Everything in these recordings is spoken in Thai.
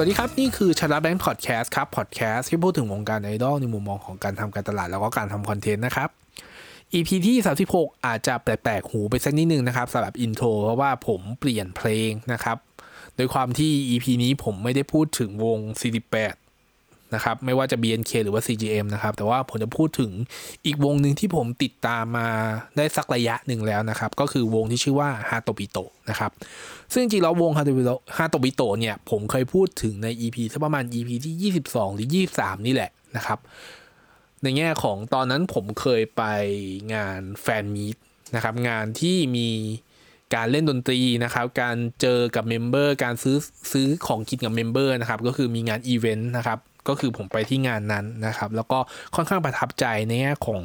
สวัสดีครับ นี่คือชาร์แบงค์พอดแคสต์ครับพอดแคสต์ที่พูดถึงวงการไอดอลในมุมมองของการทำการตลาดแล้วก็การทำคอนเทนต์นะครับ EP ที่ 36 อาจจะแปลกๆหูไปสักนิดนึงนะครับสำหรับ intro เพราะว่าผมเปลี่ยนเพลงนะครับโดยความที่ EP นี้ผมไม่ได้พูดถึงวง 48 นะครับ ไม่ว่าจะ BNK หรือว่า CGM นะครับ แต่ว่าผมจะพูดถึงอีกวงหนึ่งที่ผมติดตามมาได้สักระยะหนึ่งแล้วนะครับ ก็คือวงที่ชื่อว่า HatoBitoนะครับ ซึ่งจริงๆแล้ววง HatoBito HatoBito เนี่ย ผมเคยพูดถึงใน EP สักประมาณ EP ที่ 22 หรือ 23 นี่แหละนะครับ ในแง่ของตอนนั้นผมเคยไปงาน fan meet นะครับ งานที่มีการเล่นดนตรีนะครับ การเจอกับ member การซื้อซื้อของกินกับ member นะครับ ก็คือมีงานอีเวนต์นะครับ ก็คือผมไปที่งานนั้นนะครับ แล้วก็ค่อนข้างประทับใจในแง่ของ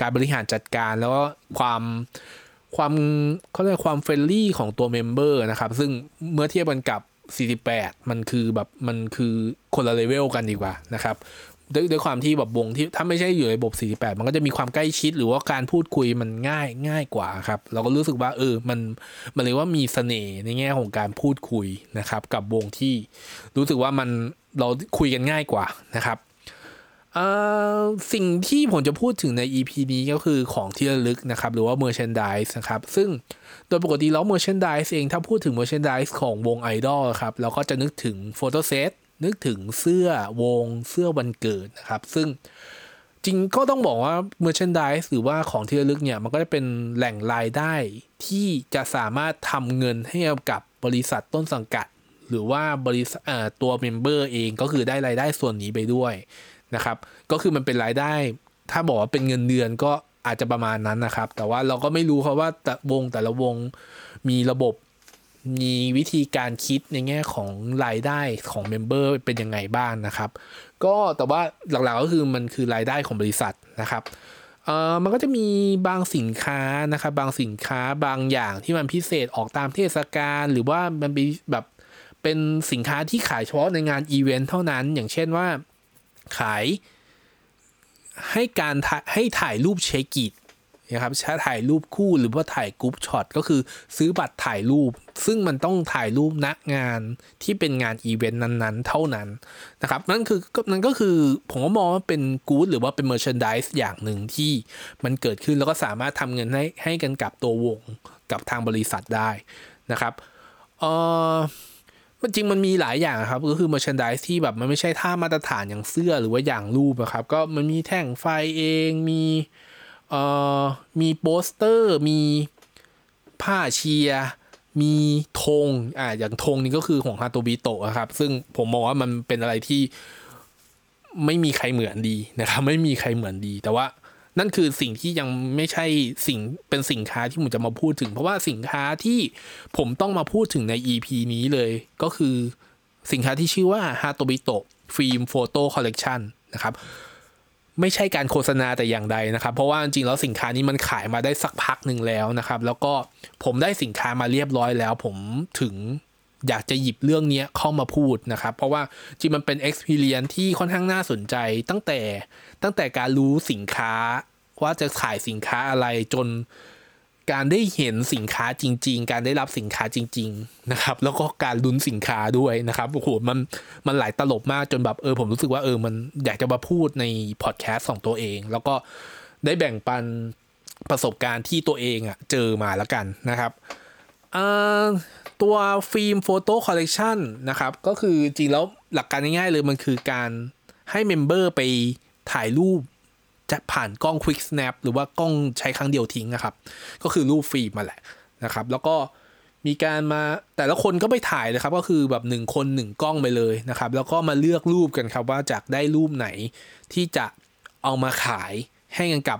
การบริหารจัดการ แล้วก็ความความเขาเรียกความ friendly ของตัว member นะครับ ซึ่งเมื่อเทียบกันกับ 48 มันคือแบบมันคือคนละเลเวลกันดีกว่านะครับ ด้วยด้วยความที่แบบวงที่ถ้าไม่ใช่อยู่ในระบบ48 มันก็จะมีความใกล้ชิดหรือว่าการพูดคุยมันง่ายง่ายกว่าครับ เราก็รู้สึกว่า เออมันมันเลยว่ามีเสน่ห์ในแง่ของการพูดคุยนะครับ กับวงที่รู้สึกว่ามันเราคุยกันง่ายกว่านะครับสิ่งที่ผมจะพูดถึงใน EP นี้ก็คือของที่ระลึกนะครับ หรือว่า merchandise นะครับ ซึ่งโดยปกติแล้ว merchandise เองถ้าพูดถึง merchandise ของวงไอดอลครับ เราก็จะนึกถึงโฟโต้เซต นึกถึงเสื้อวงเสื้อวันเกิดนะครับ ซึ่งจริงก็ต้องบอกว่า merchandise หรือว่าของที่ระลึกเนี่ย มันก็จะเป็นแหล่งรายได้ที่จะสามารถทำเงินให้กับบริษัทต้นสังกัด หรือว่าบริษัทตัว member เองก็คือได้รายได้ส่วนนี้ไปด้วยนะครับ ก็คือมันเป็นรายได้ ถ้าบอกว่าเป็นเงินเดือนก็อาจจะประมาณนั้นนะครับ แต่ว่าเราก็ไม่รู้ครับว่าแต่วงแต่ละวงมีระบบ มีวิธีการคิดในแง่ของรายได้ของ member เป็นยังไงบ้างนะครับ ก็แต่ว่าหลักๆก็คือมันคือรายได้ของบริษัทนะครับเอ่อมันก็จะมีบางสินค้านะครับบางสินค้าบางอย่างที่มันพิเศษออกตามเทศกาลหรือว่ามันเป็นแบบเป็นสินค้าที่ขายเฉพาะในงานอีเวนต์เท่านั้น อย่างเช่นว่าขายให้การให้ถ่ายรูปเช็กิต นะครับใช้ถ่ายรูปคู่หรือว่าถ่าย group shot ก็คือซื้อบัตรถ่ายรูป ซึ่งมันต้องถ่ายรูปนักงานที่เป็นงานอีเวนต์นั้นๆ เท่านั้นนะครับนั่นคือนั่นก็คือผมก็มองว่าเป็นกู๊ดหรือว่าเป็น merchandise อย่างหนึ่งที่มันเกิดขึ้นแล้วก็สามารถทำเงินให้ให้กันกับตัววงกับทางบริษัทได้นะครับเออมันจริงมันมีหลายอย่างครับ ก็คือ merchandise ที่แบบมันไม่ใช่ท่ามาตรฐานอย่างเสื้อหรือว่าอย่างรูปนะครับ ก็มันมีแท่งไฟเองมี เอ่อมีโปสเตอร์มีผ้าเชียร์มีธงอ่าอย่างธงนี่ก็คือของ HatoBito ครับ ซึ่งผมมองว่ามันเป็นอะไรที่ไม่มีใครเหมือนดีนะครับ ไม่มีใครเหมือนดี แต่ว่านั่นคือสิ่งที่ยังไม่ใช่สิ่งเป็นสินค้าที่ผมจะมาพูดถึง เพราะว่าสินค้าที่ผมต้องมาพูดถึงใน EP นี้เลยก็คือสินค้าที่ชื่อว่า HatoBito Film Photo Collection นะครับ ไม่ใช่การโฆษณาแต่อย่างใดนะครับ เพราะว่าจริงๆแล้วสินค้านี้มันขายมาได้สักพักหนึ่งแล้วนะครับ แล้วก็ผมได้สินค้ามาเรียบร้อยแล้ว ผมถึงอยากจะหยิบเรื่องนี้เข้ามาพูดนะครับ เพราะว่าจริงมันเป็น experience ที่ค่อนข้างน่าสนใจตั้งแต่ตั้งแต่การรู้สินค้าว่าจะขายสินค้าอะไรจน การได้เห็นสินค้าจริง ๆ การได้รับสินค้าจริง ๆนะครับ แล้วก็การลุ้นสินค้าด้วยนะครับโอ้โหมันมันหลายตลบมากจนแบบเออผมรู้สึกว่าเออมันอยากจะมาพูดในพอดแคสต์ของตัวเอง แล้วก็ได้แบ่งปันประสบการณ์ที่ตัวเองอะ่ะเจอมาแล้วกันนะครับตัว Film Photo Collectionนะครับ ก็คือจริงแล้วหลักการง่ายๆเลยมันคือการให้เมมเบอร์ไปถ่ายรูป จะผ่านกล้อง Quick Snap หรือว่ากล้องใช้ครั้งเดียวทิ้งนะครับ ก็คือรูปฟิล์มมาแหละนะครับ แล้วก็มีการมาแต่ละคนก็ไปถ่ายนะครับ ก็คือแบบหนึ่งคนหนึ่งกล้องไปเลยนะครับ แล้วก็มาเลือกรูปกันครับว่าจากได้รูปไหนที่จะเอามาขายให้กันกับ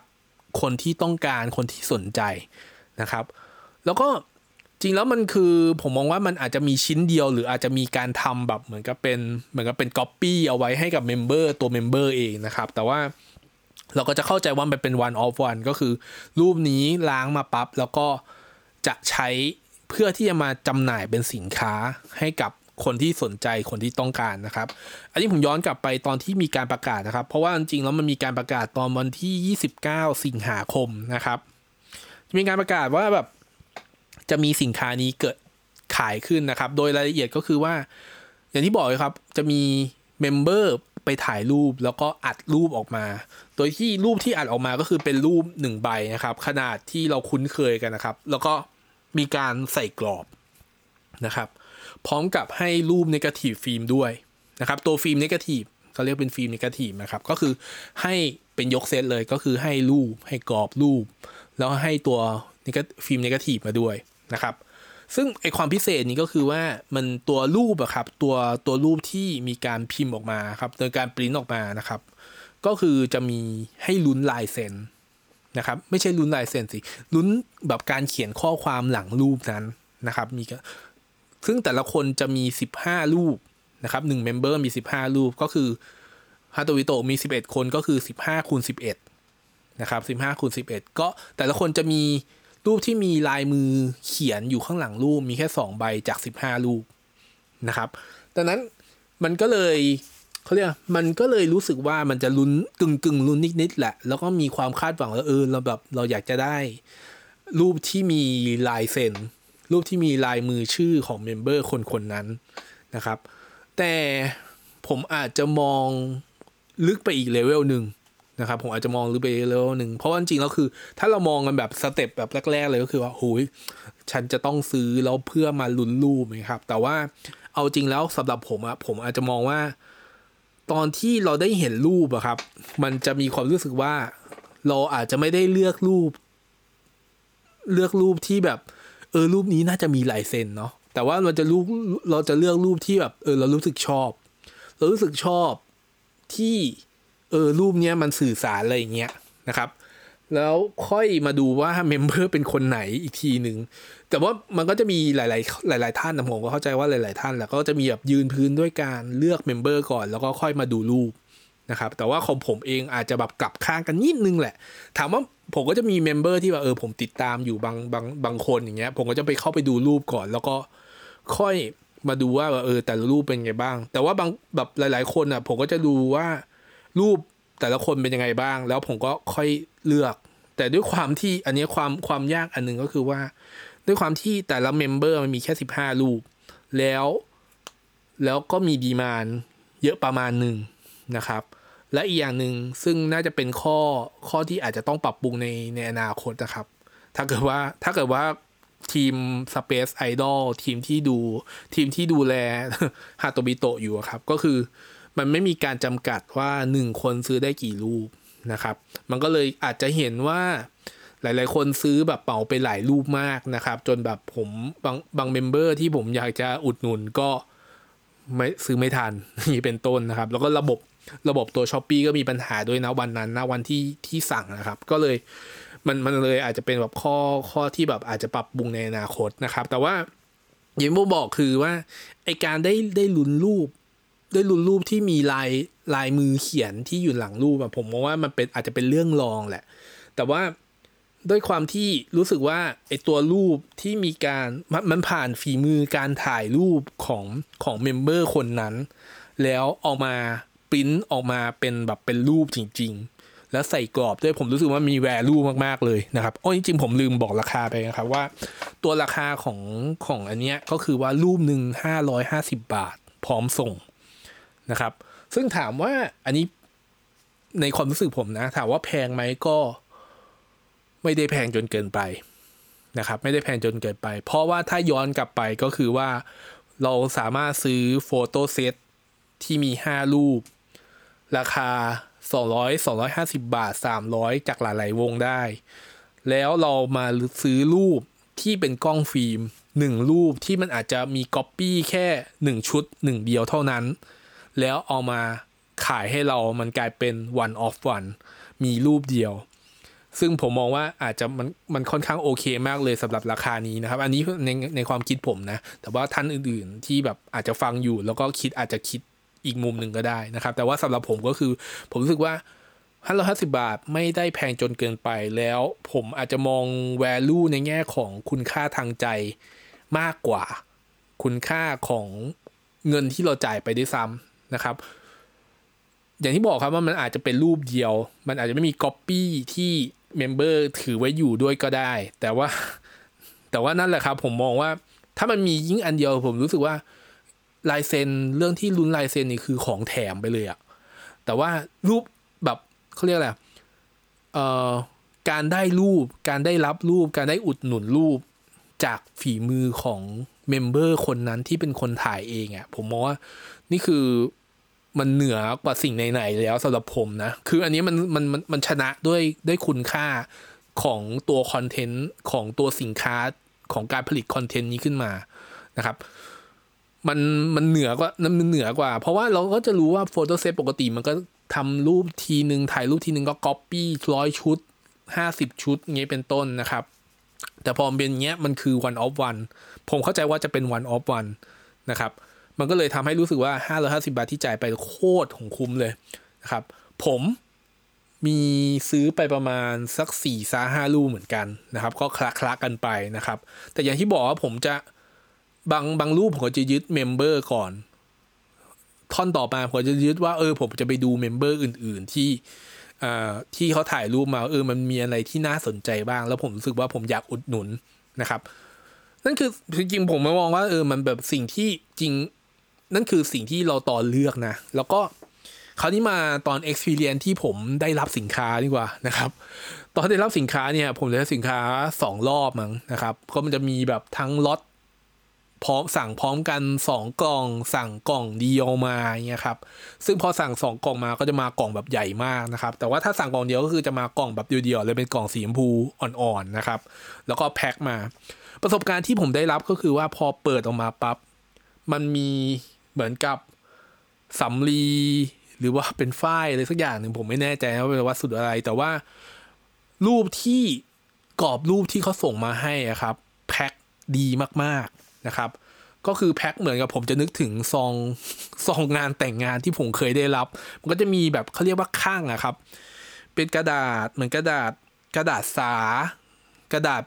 คนที่ต้องการคนที่สนใจนะครับ แล้วก็จริงแล้วมันคือผมมองว่ามันอาจจะมีชิ้นเดียว หรืออาจจะมีการทำแบบเหมือนกับเป็นเหมือนกับเป็นก๊อปปี้เอาไว้ให้กับ member ตัว member เองนะครับ แต่ว่า เราก็จะเข้าใจว่ามันเป็น one of one ก็คือ รูปนี้ล้างมาปั๊บแล้วก็จะใช้เพื่อที่จะมาจำหน่ายเป็นสินค้าให้กับคนที่สนใจคนที่ต้องการนะครับ อันนี้ผมย้อนกลับไปตอนที่มีการประกาศนะครับ เพราะว่าจริงๆแล้วมันมีการประกาศตอนวันที่ 29 สิงหาคมนะครับมีการประกาศว่าแบบจะมีสินค้านี้เกิดขายขึ้นนะครับ โดยรายละเอียดก็คือว่า อย่างที่บอกเลยครับ จะมี member ไปถ่ายรูปแล้วก็อัดรูปออกมา โดยที่รูปที่อัดออกมาก็คือเป็นรูปหนึ่งใบนะครับ ขนาดที่เราคุ้นเคยกันนะครับ แล้วก็มีการใส่กรอบนะครับ พร้อมกับให้รูป negative ฟิล์มด้วยนะครับ ตัวฟิล์ม negativeเขาเรียกเป็นฟิล์ม negative นะครับ ก็คือให้เป็นยกเซตเลยก็คือให้รูปให้กรอบรูป แล้วให้ตัวฟิล์ม negative มาด้วยนะครับ ซึ่งไอ้ความพิเศษนี้ก็คือว่ามันตัวรูปอะครับ ตัวตัวรูปที่มีการพิมพ์ออกมาครับโดยการปริ้นออกมานะครับ ก็คือจะมีให้ลุ้นลายเซ็นนะครับ ไม่ใช่ลุ้นลายเซ็นสิลุ้นแบบการเขียนข้อความหลังรูปนั้นนะครับ มีซึ่งแต่ละคนจะมี 15 รูปนะครับหนึ่ง member มี 15 รูปก็คือฮาโตวิโตมี 11 คนก็คือ 15คูณ11นะครับ15คูณ11 ก็แต่ละคนจะมี รูปที่มีลายมือเขียนอยู่ข้างหลังรูปมีแค่ 2 ใบจาก 15 รูปนะครับดังนั้นมันก็เลยเขาเรียกมันก็เลยรู้สึกว่ามันจะลุ้นกึ่งกึ่งลุ้นนิดๆแหละ แล้วก็มีความคาดหวังว่าเออเราแบบเราอยากจะได้ รูปที่มีลายเซ็นรูปที่มีลายมือชื่อของ member คนคนนั้นนะครับ แต่ผมอาจจะมองลึกไปอีกเลเวลหนึ่ง นะครับผมอาจจะมองลึกไปเลเวลหนึ่งเพราะว่าจริงแล้วคือ ถ้าเรามองกันแบบ step แบบแรกๆเลยก็คือว่าโอ้ยฉันจะต้องซื้อแล้วเพื่อมาลุ้นรูปนะครับ แต่ว่าเอาจริงแล้วสำหรับผมอะผมอาจจะมองว่า ตอนที่เราได้เห็นรูปอะครับ มันจะมีความรู้สึกว่า เราอาจจะไม่ได้เลือกรูป เลือกรูปที่แบบ เออรูปนี้น่าจะมีลายเซ็นเนาะแต่ว่าเราจะรูปเราจะเลือกรูปที่แบบ เออ เรารู้สึกชอบ เรารู้สึกชอบที่ เออรูปเนี้ยมันสื่อสารอะไรอย่างเงี้ยนะครับ แล้วค่อยมาดูว่า member เป็นคนไหนอีกทีหนึ่งแต่ว่ามันก็จะมีหลาย ๆ หลาย ๆ ท่านนะผมก็เข้าใจว่าหลาย ๆ ท่านแหละก็จะมีแบบยืนพื้นด้วยการเลือก member ก่อน แล้วก็ค่อยมาดูรูปนะครับ แต่ว่าของผมเองอาจจะแบบกลับข้างกันนิดนึงแหละ ถามว่าผมก็จะมี member ที่แบบเออผมติดตามอยู่บางบางบางคนอย่างเงี้ย ผมก็จะไปเข้าไปดูรูปก่อน แล้วก็ค่อยมาดูว่าเออแต่ละรูปเป็นไงบ้าง แต่ว่าบางแบบหลาย ๆ คนอะ ผมก็จะดูว่า รูปแต่ละคนเป็นยังไงบ้าง แล้วผมก็ค่อยเลือก แต่ด้วยความที่อันนี้ความความยากอันนึงก็คือว่า ด้วยความที่แต่ละ member มันมีแค่สิบห้ารูป แล้วแล้วก็มีดีมานเยอะประมาณหนึ่งนะครับ และอีกอย่างหนึ่งซึ่งน่าจะเป็นข้อข้อที่อาจจะต้องปรับปรุงในในอนาคตนะครับ ถ้าเกิดว่าถ้าเกิดว่าทีม Space Idol ทีมที่ดูทีมที่ดูแลฮาโตบิโตะอยู่ครับ ก็คือ มันไม่มีการจำกัดว่าหนึ่งคนซื้อได้กี่รูปนะครับ มันก็เลยอาจจะเห็นว่าหลาย ๆ คนซื้อแบบเป่าไปหลายรูปมากนะครับ จนแบบผมบางบาง member ที่ผมอยากจะอุดหนุนก็ไม่ซื้อไม่ทันนี่เป็นต้นนะครับ แล้วก็ระบบระบบตัว Shopee ก็มีปัญหาด้วยนะวันนั้นนะวันที่ที่สั่งนะครับ ก็เลยมันมันเลยอาจจะเป็นแบบข้อข้อที่แบบอาจจะปรับปรุงในอนาคตนะครับ แต่ว่าอย่างที่ผมบอกคือว่าไอ้การได้ไได้ลุ้นรูป ด้ลุ้นรูปที่มีลายลายมือเขียนที่อยู่หลังรูปแบบผมมองว่ามันเป็นอาจจะเป็นเรื่องรองแหละ แต่ว่าด้วยความที่รู้สึกว่าไอตัวรูปที่มีการมันผ่านฝีมือการถ่ายรูปของของเมมเบอร์คนนั้น แล้วออกมาปริ้นออกมาเป็นแบบเป็นรูปจริง ๆ แล้วใส่กรอบด้วยผมรู้สึกว่ามีแวลูมากๆเลยนะครับโอ้จริงๆผมลืมบอกราคาไปนะครับว่า ตัวราคาของของอันเนี้ยก็คือว่ารูปหนึ่งห้าร้อยห้าสิบบาท พร้อมส่ง นะครับ ซึ่งถามว่าอันนี้ในความรู้สึกผมนะ ถามว่าแพงไหมก็ไม่ได้แพงจนเกินไปนะครับ ไม่ได้แพงจนเกินไป เพราะว่าถ้าย้อนกลับไปก็คือว่าเราสามารถซื้อ photoset ที่มี 5 รูป ราคา 200 250 บาท 300 จากหลาย ๆ วงได้ แล้วเรามาซื้อรูปที่เป็นกล้องฟิล์ม 1 รูปที่มันอาจจะมีก๊อปปี้แค่ 1 ชุด 1 เดียวเท่านั้น แล้วเอามาขายให้เรามันกลายเป็น one of one มีรูปเดียว ซึ่งผมมองว่าอาจจะมันมันค่อนข้างโอเคมากเลยสำหรับราคานี้นะครับ อันนี้ในในความคิดผมนะ แต่ว่าท่านอื่นๆที่แบบอาจจะฟังอยู่ แล้วก็คิดอาจจะคิดอีกมุมหนึ่งก็ได้นะครับ แต่ว่าสำหรับผมก็คือ ผมรู้สึกว่าห้าร้อยห้าสิบาทไม่ได้แพงจนเกินไปแล้ว ผมอาจจะมอง value ในแง่ของคุณค่าทางใจมากกว่า คุณค่าของเงินที่เราจ่ายไปด้วยซ้ำ นะครับ อย่างที่บอกครับว่ามันอาจจะเป็นรูปเดียว มันอาจจะไม่มีก๊อปปี้ที่ member ถือไว้อยู่ด้วยก็ได้ แต่ว่า แต่ว่านั่นแหละครับ ผมมองว่าถ้ามันมียิ่งอันเดียว ผมรู้สึกว่าลายเซ็นเรื่องที่ลุ้นลายเซ็นนี่คือของแถมไปเลยอะแต่ว่ารูปแบบเขาเรียกอะไรเอ่อการได้รูป การได้รับรูป การได้อุดหนุนรูป จากฝีมือของ member คนนั้นที่เป็นคนถ่ายเองอะผมมองว่านี่คือ มันเหนือกว่าสิ่งไหนๆแล้วสำหรับผมนะ คืออันนี้มันมันมันมันชนะด้วยด้วยคุณค่าของตัวคอนเทนต์ของตัวสินค้าของการผลิตคอนเทนต์นี้ขึ้นมานะครับ มันมันเหนือกว่ามันเหนือกว่า เพราะว่าเราก็จะรู้ว่า photoset ปกติมันก็ทำรูปทีหนึ่งถ่ายรูปทีหนึ่งก็ก๊อปปี้ร้อยชุดห้าสิบชุดเงี้ยเป็นต้นนะครับ แต่พอเป็นเงี้ยมันคือ one of one ผมเข้าใจว่าจะเป็น one of one นะครับ มันก็เลยทำให้รู้สึกว่า 550 บาทที่จ่ายไปโคตรของคุ้มเลยนะครับ ผมมีซื้อไปประมาณสัก4ี่ซาห้าลูเหมือนกันนะครับ ก็คละคละกันไปนะครับ แต่อย่างที่บอกว่าผมจะบางบางรูปผมก็จะยึดเมมเบอร์ก่อน ท่อนต่อมาผมจะยึดว่าเออผมจะไปดู member อื่น ๆ ที่อ่าที่เขาถ่ายรูปมาเออมันมีอะไรที่น่าสนใจบ้าง แล้วผมรู้สึกว่าผมอยากอุดหนุนนะครับ นั่นคือจริงๆผมมองว่าเออมันแบบสิ่งที่จริง นั่นคือสิ่งที่เราตอนเลือกนะ แล้วก็คราวนี้มาตอน experience ที่ผมได้รับสินค้าดีกว่านะครับ ตอนได้รับสินค้าเนี่ยผมได้รับสินค้าสองรอบมั้งนะครับ ก็มันจะมีแบบทั้งล็อตพร้อมสั่งพร้อมกันสองกล่อง สั่งกล่องเดียวมาเงี้ยครับซึ่งพอสั่งสองกล่องมาก็จะมากล่องแบบใหญ่มากนะครับ แต่ว่าถ้าสั่งกล่องเดียวก็คือจะมากล่องแบบเดียวๆเลยเป็นกล่องสีชมพูอ่อนๆนะครับ แล้วก็แพ็คมา ประสบการณ์ที่ผมได้รับก็คือว่าพอเปิดออกมาปั๊บมันมี เหมือนกับสำลีหรือว่าเป็นฝ้ายอะไรสักอย่างหนึ่งผมไม่แน่ใจว่าเป็นวัสดุอะไร แต่ว่ารูปที่กรอบรูปที่เขาส่งมาให้อะครับแพ็คดีมากๆนะครับ ก็คือแพ็คเหมือนกับผมจะนึกถึงซองซองงานแต่งงานที่ผมเคยได้รับ มันก็จะมีแบบเขาเรียกว่าข้างอะครับ เป็นกระดาษเหมือนกระดาษกระดาษสากระดาษ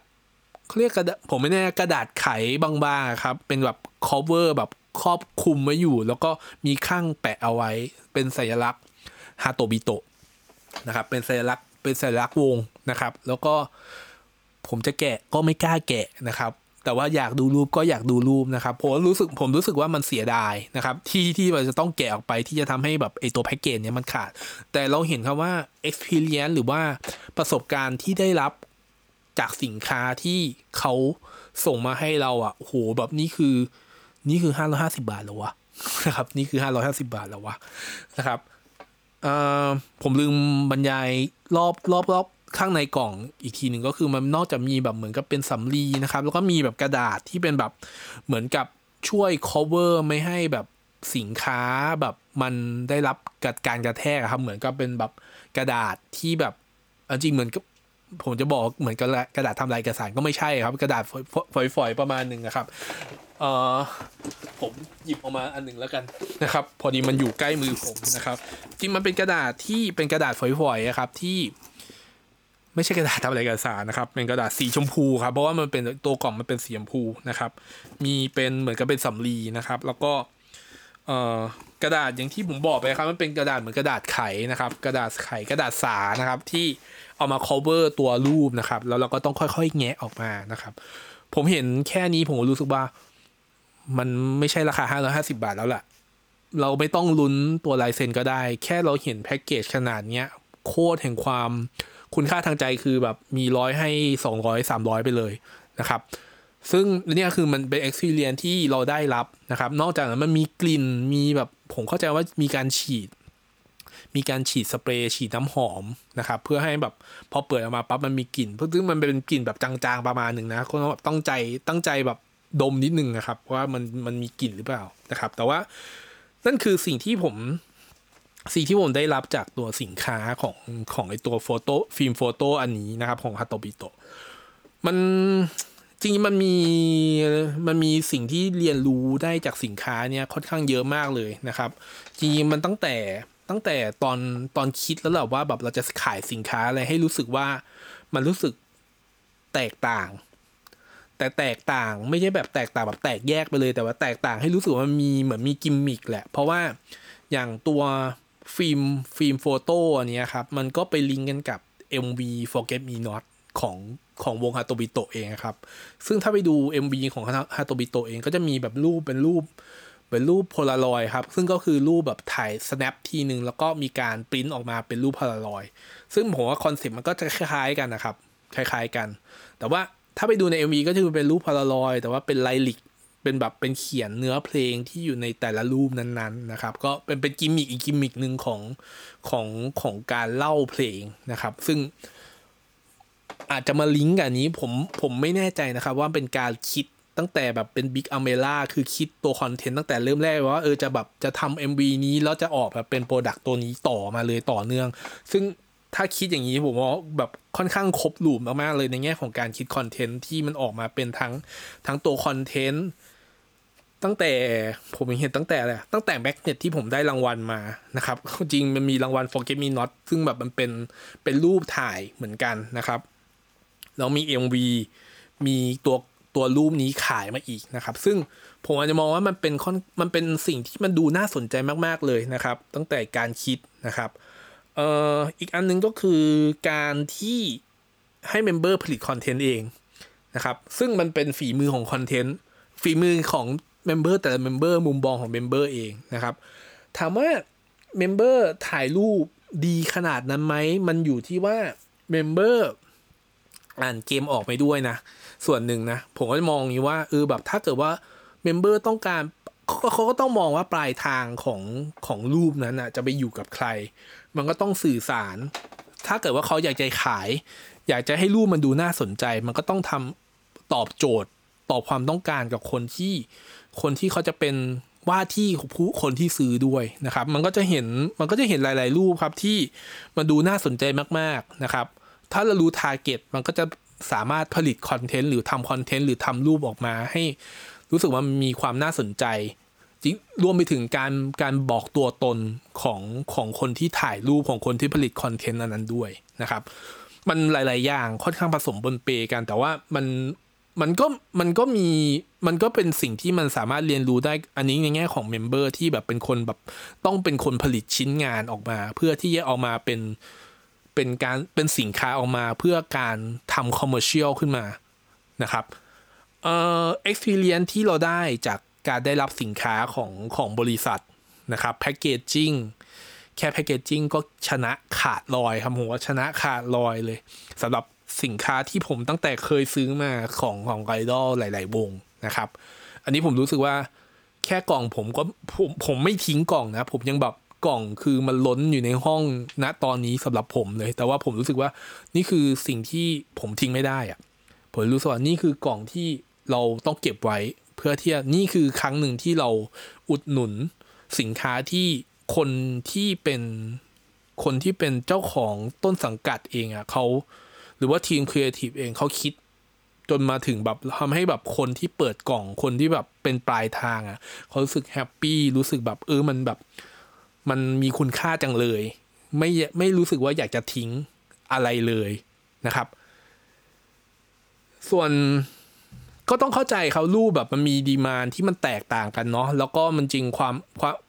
เขาเรียกกระดาษผมไม่แน่กระดาษไขบางๆครับ เป็นแบบ cover แบบ ครอบคลุมไว้อยู่ แล้วก็มีข้างแปะเอาไว้ เป็นสัญลักษณ์ฮาโตบิโตะนะครับ เป็นสัญลักษณ์เป็นสัญลักษณ์วงนะครับ แล้วก็ผมจะแกะก็ไม่กล้าแกะนะครับ แต่ว่าอยากดูรูปก็อยากดูรูปนะครับผมรู้สึกผมรู้สึกว่ามันเสียดายนะครับ ที่ที่มันจะต้องแกะออกไปที่จะทำให้แบบไอตัวแพ็กเกจเนี้ยมันขาด แต่เราเห็นครับว่า experience หรือว่าประสบการณ์ที่ได้รับจากสินค้าที่เขาส่งมาให้เราอะโหแบบนี้คือ นี่คือห้าร้อยห้าสิบาทแล้ววะนะครับ นี่คือห้าร้อยห้าสิบาทแล้ววะนะครับเอ่อผมลืมบรรยายรอบรอบรอบข้างในกล่องอีกทีหนึ่งก็คือมันนอกจากมีแบบเหมือนกับเป็นสำลีนะครับ แล้วก็มีแบบกระดาษที่เป็นแบบเหมือนกับช่วย cover ไม่ให้แบบสินค้าแบบมันได้รับกัดการกระแทกครับ เหมือนกับเป็นแบบกระดาษที่แบบจริงเหมือนกับ ผมจะบอกเหมือนกระดาษกระดาษทำลายเอกสารก็ไม่ใช่ครับ กระดาษฝอยๆประมาณหนึ่งนะครับเออผมหยิบออกมาอันหนึ่งแล้วกันนะครับ พอดีมันอยู่ใกล้มือผมนะครับจริงมันเป็นกระดาษที่เป็นกระดาษฝอยๆอะครับที่ไม่ใช่กระดาษทำอะไรเอกสารนะครับ เป็นกระดาษสีชมพูครับเพราะว่ามันเป็นตัวกล่องมันเป็นสีชมพูนะครับ มีเป็นเหมือนกับเป็นสำลีนะครับ แล้วก็เอ่อกระดาษอย่างที่ผมบอกไปครับ มันเป็นกระดาษเหมือนกระดาษไขนะครับ กระดาษไขกระดาษสานะครับที่ เอามา cover ตัวรูปนะครับ แล้วเราก็ต้องค่อยๆ แงะออกมานะครับ ผมเห็นแค่นี้ผมรู้สึกว่า มันไม่ใช่ราคาห้าร้อยห้าสิบาทแล้วล่ะ เราไม่ต้องลุ้นตัวลายเซ็นก็ได้ แค่เราเห็นแพ็กเกจขนาดเนี้ย โคตรแห่งความคุณค่าทางใจคือแบบมีร้อยให้สองร้อยสามร้อยไปเลยนะครับ ซึ่งเนี่ยคือมันเป็น experience ที่เราได้รับนะครับ นอกจากนั้นมันมีกลิ่นมีแบบผมเข้าใจว่ามีการฉีด มีการฉีดสเปรย์ฉีดน้ำหอมนะครับเพื่อให้แบบพอเปิดออกมาปั๊บมันมีกลิ่นซึ่งมันเป็นกลิ่นแบบจางๆประมาณหนึ่งนะก็ต้องใจตั้งใจแบบดมนิดนึงนะครับว่ามันมันมีกลิ่นหรือเปล่านะครับ แต่ว่านั่นคือสิ่งที่ผมสิ่งที่ผมได้รับจากตัวสินค้าของของไอตัว photo ฟิล์ม photo อันนี้นะครับของ HatoBito มันจริงๆมันมีมันมีสิ่งที่เรียนรู้ได้จากสินค้าเนี่ยค่อนข้างเยอะมากเลยนะครับ จริงมันตั้งแต่ ตั้งแต่ตอนตอนคิดแล้วแหละว่าแบบเราจะขายสินค้าอะไรให้รู้สึกว่ามันรู้สึกแตกต่าง แต่แตกต่างไม่ใช่แบบแตกต่างแบบแตกแยกไปเลยแต่ว่าแตกต่างให้รู้สึกว่ามันมีเหมือนมีกิมมิคแหละ เพราะว่าอย่างตัวฟิล์ม film photo อันนี้ครับ มันก็ไปลิงก์กันกับ MV Forget Me Not ของของวง HatoBito เองครับ ซึ่งถ้าไปดู MV ของHatoBito เองก็จะมีแบบรูปเป็นรูป เป็นรูปโพลารอยด์ครับ ซึ่งก็คือรูปแบบถ่าย snap ทีหนึ่งแล้วก็มีการปริ้นออกมาเป็นรูปโพลารอยด์ซึ่งผมว่าคอนเซ็ปต์มันก็จะคล้ายๆกันนะครับ คล้ายๆกัน แต่ว่าถ้าไปดูใน MV ก็จะเป็นรูปโพลารอยด์แต่ว่าเป็น lyric เป็นแบบเป็นเขียนเนื้อเพลงที่อยู่ในแต่ละรูปนั้นๆนะครับ ก็เป็นเป็นกิมมิคอีกกิมมิคหนึ่งของของของการเล่าเพลงนะครับ ซึ่งอาจจะมาลิงก์กับนี้ผมผมไม่แน่ใจนะครับ ว่าเป็นการคิด ตั้งแต่แบบเป็น big umbrella คือคิดตัวคอนเทนต์ตั้งแต่เริ่มแรกว่าเออจะแบบจะทำ MV นี้แล้วจะออกแบบเป็น product ตัวนี้ต่อมาเลยต่อเนื่อง ซึ่งถ้าคิดอย่างนี้ผมว่าแบบค่อนข้างครบ loop มากๆเลยในแง่ของการคิดคอนเทนต์ที่มันออกมาเป็นทั้งทั้งตัวคอนเทนต์ตั้งแต่ผมเห็นตั้งแต่อะไรตั้งแต่ magnet ที่ผมได้รางวัลมานะครับ จริงมันมีรางวัล Forget Me Not ซึ่งแบบมันเป็นเป็นรูปถ่ายเหมือนกันนะครับ แล้วมี MV มีตัว ตัวรูปนี้ขายมาอีกนะครับ ซึ่งผมอาจจะมองว่ามันเป็นคมันเป็นสิ่งที่มันดูน่าสนใจมาก ๆ เลยนะครับ ตั้งแต่การคิดนะครับเอ่ออีกอันนึงก็คือการที่ให้ member ผลิตคอนเทนต์เองนะครับ ซึ่งมันเป็นฝีมือของคอนเทนต์ฝีมือของ member แต่ละ member มุมมองของ member เองนะครับ ถามว่า member ถ่ายรูปดีขนาดนั้นไหม มันอยู่ที่ว่า member อ่านเกมออกไปด้วยนะ ส่วนหนึ่งนะ ผมก็จะมองนี้ว่าเออแบบถ้าเกิดว่า member ต้องการเขาก็ต้องมองว่าปลายทางของของรูปนั้นอะจะไปอยู่กับใคร มันก็ต้องสื่อสาร ถ้าเกิดว่าเขาอยากจะขาย อยากจะให้รูปมันดูน่าสนใจ มันก็ต้องทำตอบโจทย์ตอบความต้องการกับคนที่คนที่เขาจะเป็นว่าที่ผู้คนที่ซื้อด้วยนะครับ มันก็จะเห็นมันก็จะเห็นหลาย ๆ รูปครับที่มันดูน่าสนใจมาก ๆ นะครับ ถ้าเรารู้ target มันก็จะสามารถผลิตคอนเทนต์หรือทำคอนเทนต์หรือทำรูปออกมา ให้รู้สึกว่ามีความน่าสนใจจริงรวมไปถึงการการบอกตัวตนของของคนที่ถ่ายรูปของคนที่ผลิตคอนเทนต์นั้นด้วยนะครับ มันหลาย ๆ อย่างค่อนข้างผสมปนเปกันแต่ว่ามันมันก็มันก็มีมันก็เป็นสิ่งที่มันสามารถเรียนรู้ได้อันนี้ในแง่ของ member ที่แบบเป็นคนแบบต้องเป็นคนผลิตชิ้นงานออกมา เพื่อที่จะเอามาเป็น เป็นการเป็นสินค้าออกมาเพื่อการทำ commercial ขึ้นมานะครับเอ่อ experience ที่เราได้จากการได้รับสินค้าของของบริษัทนะครับ packaging แค่ packaging ก็ชนะขาดลอยครับผมว่าชนะขาดลอยเลยสำหรับสินค้าที่ผมตั้งแต่เคยซื้อมาของของไอดอลหลาย ๆ วงนะครับ อันนี้ผมรู้สึกว่าแค่กล่องผมก็ผมผมไม่ทิ้งกล่องนะ ผมยังแบบ กล่องคือมันล้นอยู่ในห้องณตอนนี้สำหรับผมเลย แต่ว่าผมรู้สึกว่านี่คือสิ่งที่ผมทิ้งไม่ได้อะผมรู้สึกว่านี่คือกล่องที่เราต้องเก็บไว้ เพื่อที่นี่คือครั้งหนึ่งที่เราอุดหนุนสินค้าที่คนที่เป็นคนที่เป็นเจ้าของต้นสังกัดเองอะ่ะเขาหรือว่าทีมครีเอทีฟเองเขาคิด จนมาถึงแบบทำให้แบบคนที่เปิดกล่องคนที่แบบเป็นปลายทางอะ่ะเขารู้สึก happy รู้สึกแบบเออมันแบบ มันมีคุณค่าจังเลย ไม่ไม่รู้สึกว่าอยากจะทิ้งอะไรเลยนะครับ ส่วนก็ต้องเข้าใจเขารูปแบบมันมี demand ที่มันแตกต่างกันเนาะแล้วก็มันจริงความ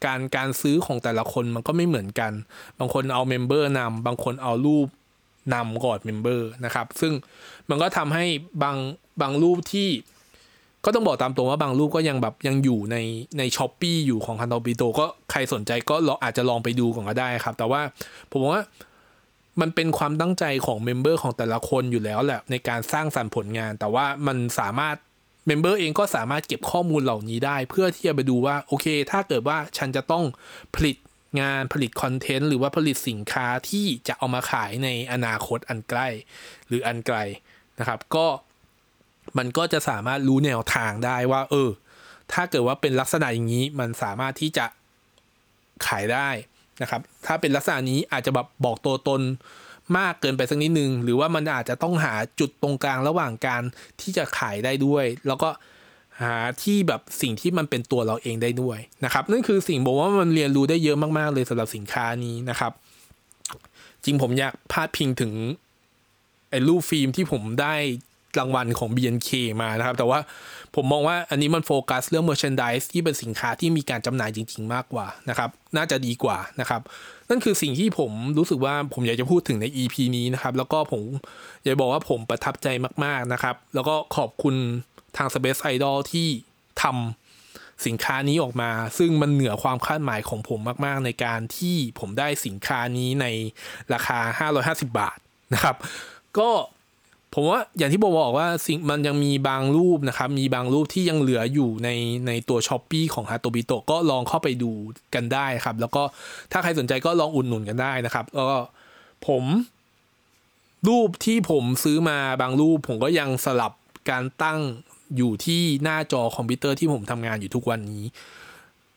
การการซื้อของแต่ละคนมันก็ไม่เหมือนกัน บางคนเอา member นำบางคนเอารูปนำก่อน member นะครับ ซึ่งมันก็ทำให้บางบางรูปที่ ก็ต้องบอกตามตรงว่าบางรูปก็ยังแบบยังอยู่ในใน Shopee อยู่ของฮาโตบิโตะก็ใครสนใจก็เราอาจจะลองไปดูก่อนก็ได้ครับ แต่ว่าผมว่ามันเป็นความตั้งใจของ member ของแต่ละคนอยู่แล้วแหละในการสร้างสรรค์ผลงาน แต่ว่ามันสามารถmember เองก็สามารถเก็บข้อมูลเหล่านี้ได้ เพื่อที่จะไปดูว่าโอเค ถ้าเกิดว่าฉันจะต้องผลิตงานผลิต content หรือว่าผลิตสินค้าที่จะเอามาขายในอนาคตอันใกล้ หรืออันไกลนะครับ ก็ มันก็จะสามารถรู้แนวทางได้ว่า เออ ถ้าเกิดว่าเป็นลักษณะอย่างนี้มันสามารถที่จะขายได้นะครับ ถ้าเป็นลักษณะนี้อาจจะแบบบอกตัวตนมากเกินไปสักนิดนึง หรือว่ามันอาจจะต้องหาจุดตรงกลางระหว่างการที่จะขายได้ด้วย แล้วก็หาที่แบบสิ่งที่มันเป็นตัวเราเองได้ด้วยนะครับ นั่นคือสิ่งบอกว่ามันเรียนรู้ได้เยอะมากๆ เลยสำหรับสินค้านี้นะครับ จริงผมอยากพาดพิงถึงไอ้รูปฟิล์มที่ผมได้ รางวัลของ BNK มานะครับ แต่ว่าผมมองว่าอันนี้มันโฟกัสเรื่อง merchandise ที่เป็นสินค้าที่มีการจำหน่ายจริง ๆ มากกว่านะครับ น่าจะดีกว่านะครับ นั่นคือสิ่งที่ผมรู้สึกว่าผมอยากจะพูดถึงใน EP นี้นะครับ แล้วก็ผมอยากบอกว่าผมประทับใจมากๆนะครับ แล้วก็ขอบคุณทาง Space Idol ที่ทำสินค้านี้ออกมา ซึ่งมันเหนือความคาดหมายของผมมาก ๆ ในการที่ผมได้สินค้านี้ในราคา 550 บาทนะครับ ก็ ผมว่าอย่างที่บบอกว่าสิ่งมันยังมีบางรูปนะครับ มีบางรูปที่ยังเหลืออยู่ในในตัวช้อปปีของฮาโตบิโตก็ลองเข้าไปดูกันได้ครับ แล้วก็ถ้าใครสนใจก็ลองอุดหนุนกันได้นะครับ แล้วก็ผมรูปที่ผมซื้อมาบางรูป ผมก็ยังสลับการตั้งอยู่ที่หน้าจอคอมพิวเตอร์ที่ผมทำงานอยู่ทุกวันนี้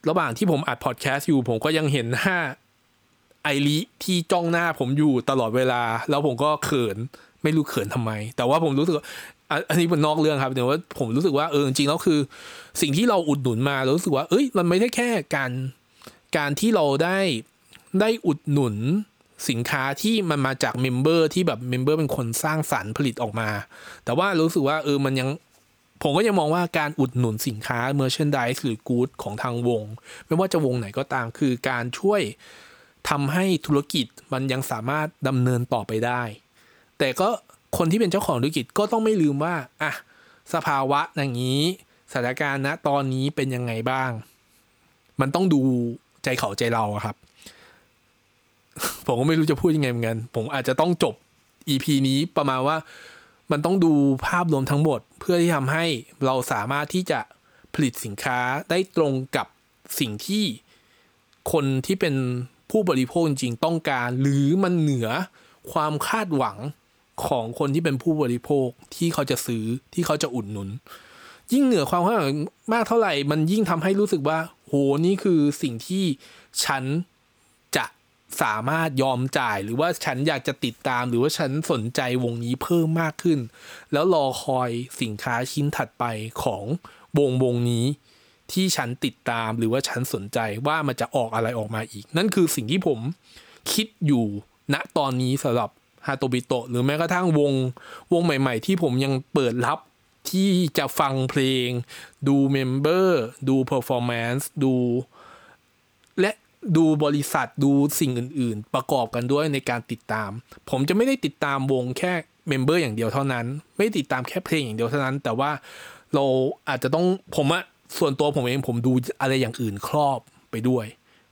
ระหว่างที่ผมอัดพอดแคสต์อยู่ ผมก็ยังเห็นหน้าไอริที่จ้องหน้าผมอยู่ตลอดเวลา แล้วผมก็เขิน ไม่รู้เขินทำไม แต่ว่าผมรู้สึกอันนี้เป็นนอกเรื่องครับแต่ว่าผมรู้สึกว่าเออจริงๆแล้วคือ สิ่งที่เราอุดหนุนมารู้สึกว่า เอ้ย มันไม่ได้แค่การการที่เราได้ได้อุดหนุนสินค้าที่มันมาจาก member ที่แบบ member เป็นคนสร้างสรรค์ผลิตออกมา แต่ว่ารู้สึกว่าเออมันยังผมก็ยังมองว่าการอุดหนุนสินค้า merchandise หรือ goods ของทางวง ไม่ว่าจะวงไหนก็ตาม คือการช่วยทำให้ธุรกิจมันยังสามารถดำเนินต่อไปได้ แต่ก็คนที่เป็นเจ้าของธุรกิจก็ต้องไม่ลืมว่าอะสภาวะอย่างนี้สถานการณ์ณตอนนี้เป็นยังไงบ้าง มันต้องดูใจเขาใจเราครับ ผมก็ไม่รู้จะพูดยังไงเหมือนกัน ผมอาจจะต้องจบ EP นี้ประมาณว่ามันต้องดูภาพรวมทั้งหมด เพื่อที่ทำให้เราสามารถที่จะผลิตสินค้าได้ตรงกับสิ่งที่คนที่เป็นผู้บริโภคจริงต้องการ หรือมันเหนือความคาดหวัง ของคนที่เป็นผู้บริโภคที่เขาจะซื้อที่เขาจะอุดหนุน ยิ่งเหนือความคาดหวังมากเท่าไหร่ มันยิ่งทำให้รู้สึกว่า โหนี่คือสิ่งที่ฉันจะสามารถยอมจ่าย หรือว่าฉันอยากจะติดตาม หรือว่าฉันสนใจวงนี้เพิ่มมากขึ้น แล้วรอคอยสินค้าชิ้นถัดไปของวงวงนี้ที่ฉันติดตามหรือว่าฉันสนใจว่ามันจะออกอะไรออกมาอีก นั่นคือสิ่งที่ผมคิดอยู่ณตอนนี้สำหรับ ฮาโตบิโตะหรือแม้กระทั่งวงวงใหม่ ๆ ที่ผมยังเปิดรับที่จะฟังเพลง ดู member ดู performance ดู และดูบริษัทดูสิ่งอื่น ๆ ประกอบกันด้วยในการติดตาม ผมจะไม่ได้ติดตามวงแค่ member อย่างเดียวเท่านั้น ไม่ติดตามแค่เพลงอย่างเดียวเท่านั้น แต่ว่าเราอาจจะต้องผมอะส่วนตัวผมเองผมดูอะไรอย่างอื่นครอบไปด้วย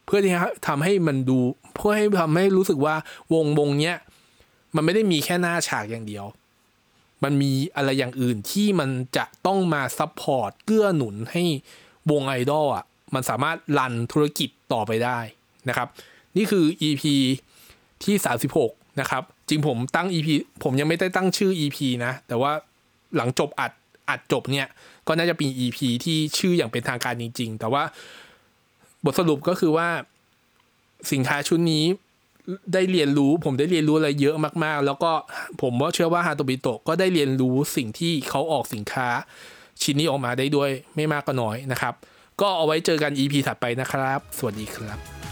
เพื่อที่จะทำให้มันดูเพื่อให้ทำให้รู้สึกว่าวงวงเนี้ย มันไม่ได้มีแค่หน้าฉากอย่างเดียว มันมีอะไรอย่างอื่นที่มันจะต้องมา support เกื้อหนุนให้วงไอดอลอะ มันสามารถ run ธุรกิจต่อไปได้นะครับ นี่คือ EP ที่ 36 นะครับ จริงผมตั้ง EP ผมยังไม่ได้ตั้งชื่อ EP นะ แต่ว่าหลังจบอัดอัดจบเนี่ยก็น่าจะเป็น EP ที่ชื่ออย่างเป็นทางการจริง ๆ แต่ว่าบทสรุปก็คือว่าสินค้าชุดนี้ ได้เรียนรู้ ผมได้เรียนรู้อะไรเยอะมากๆ แล้วก็ผมว่าเชื่อว่าฮาโตบิโตะก็ได้เรียนรู้สิ่งที่เขาออกสินค้า ชิ้นนี้ออกมาได้ด้วยไม่มากก็น้อยนะครับ ก็เอาไว้เจอกัน EP ถัดไปนะครับ สวัสดีครับ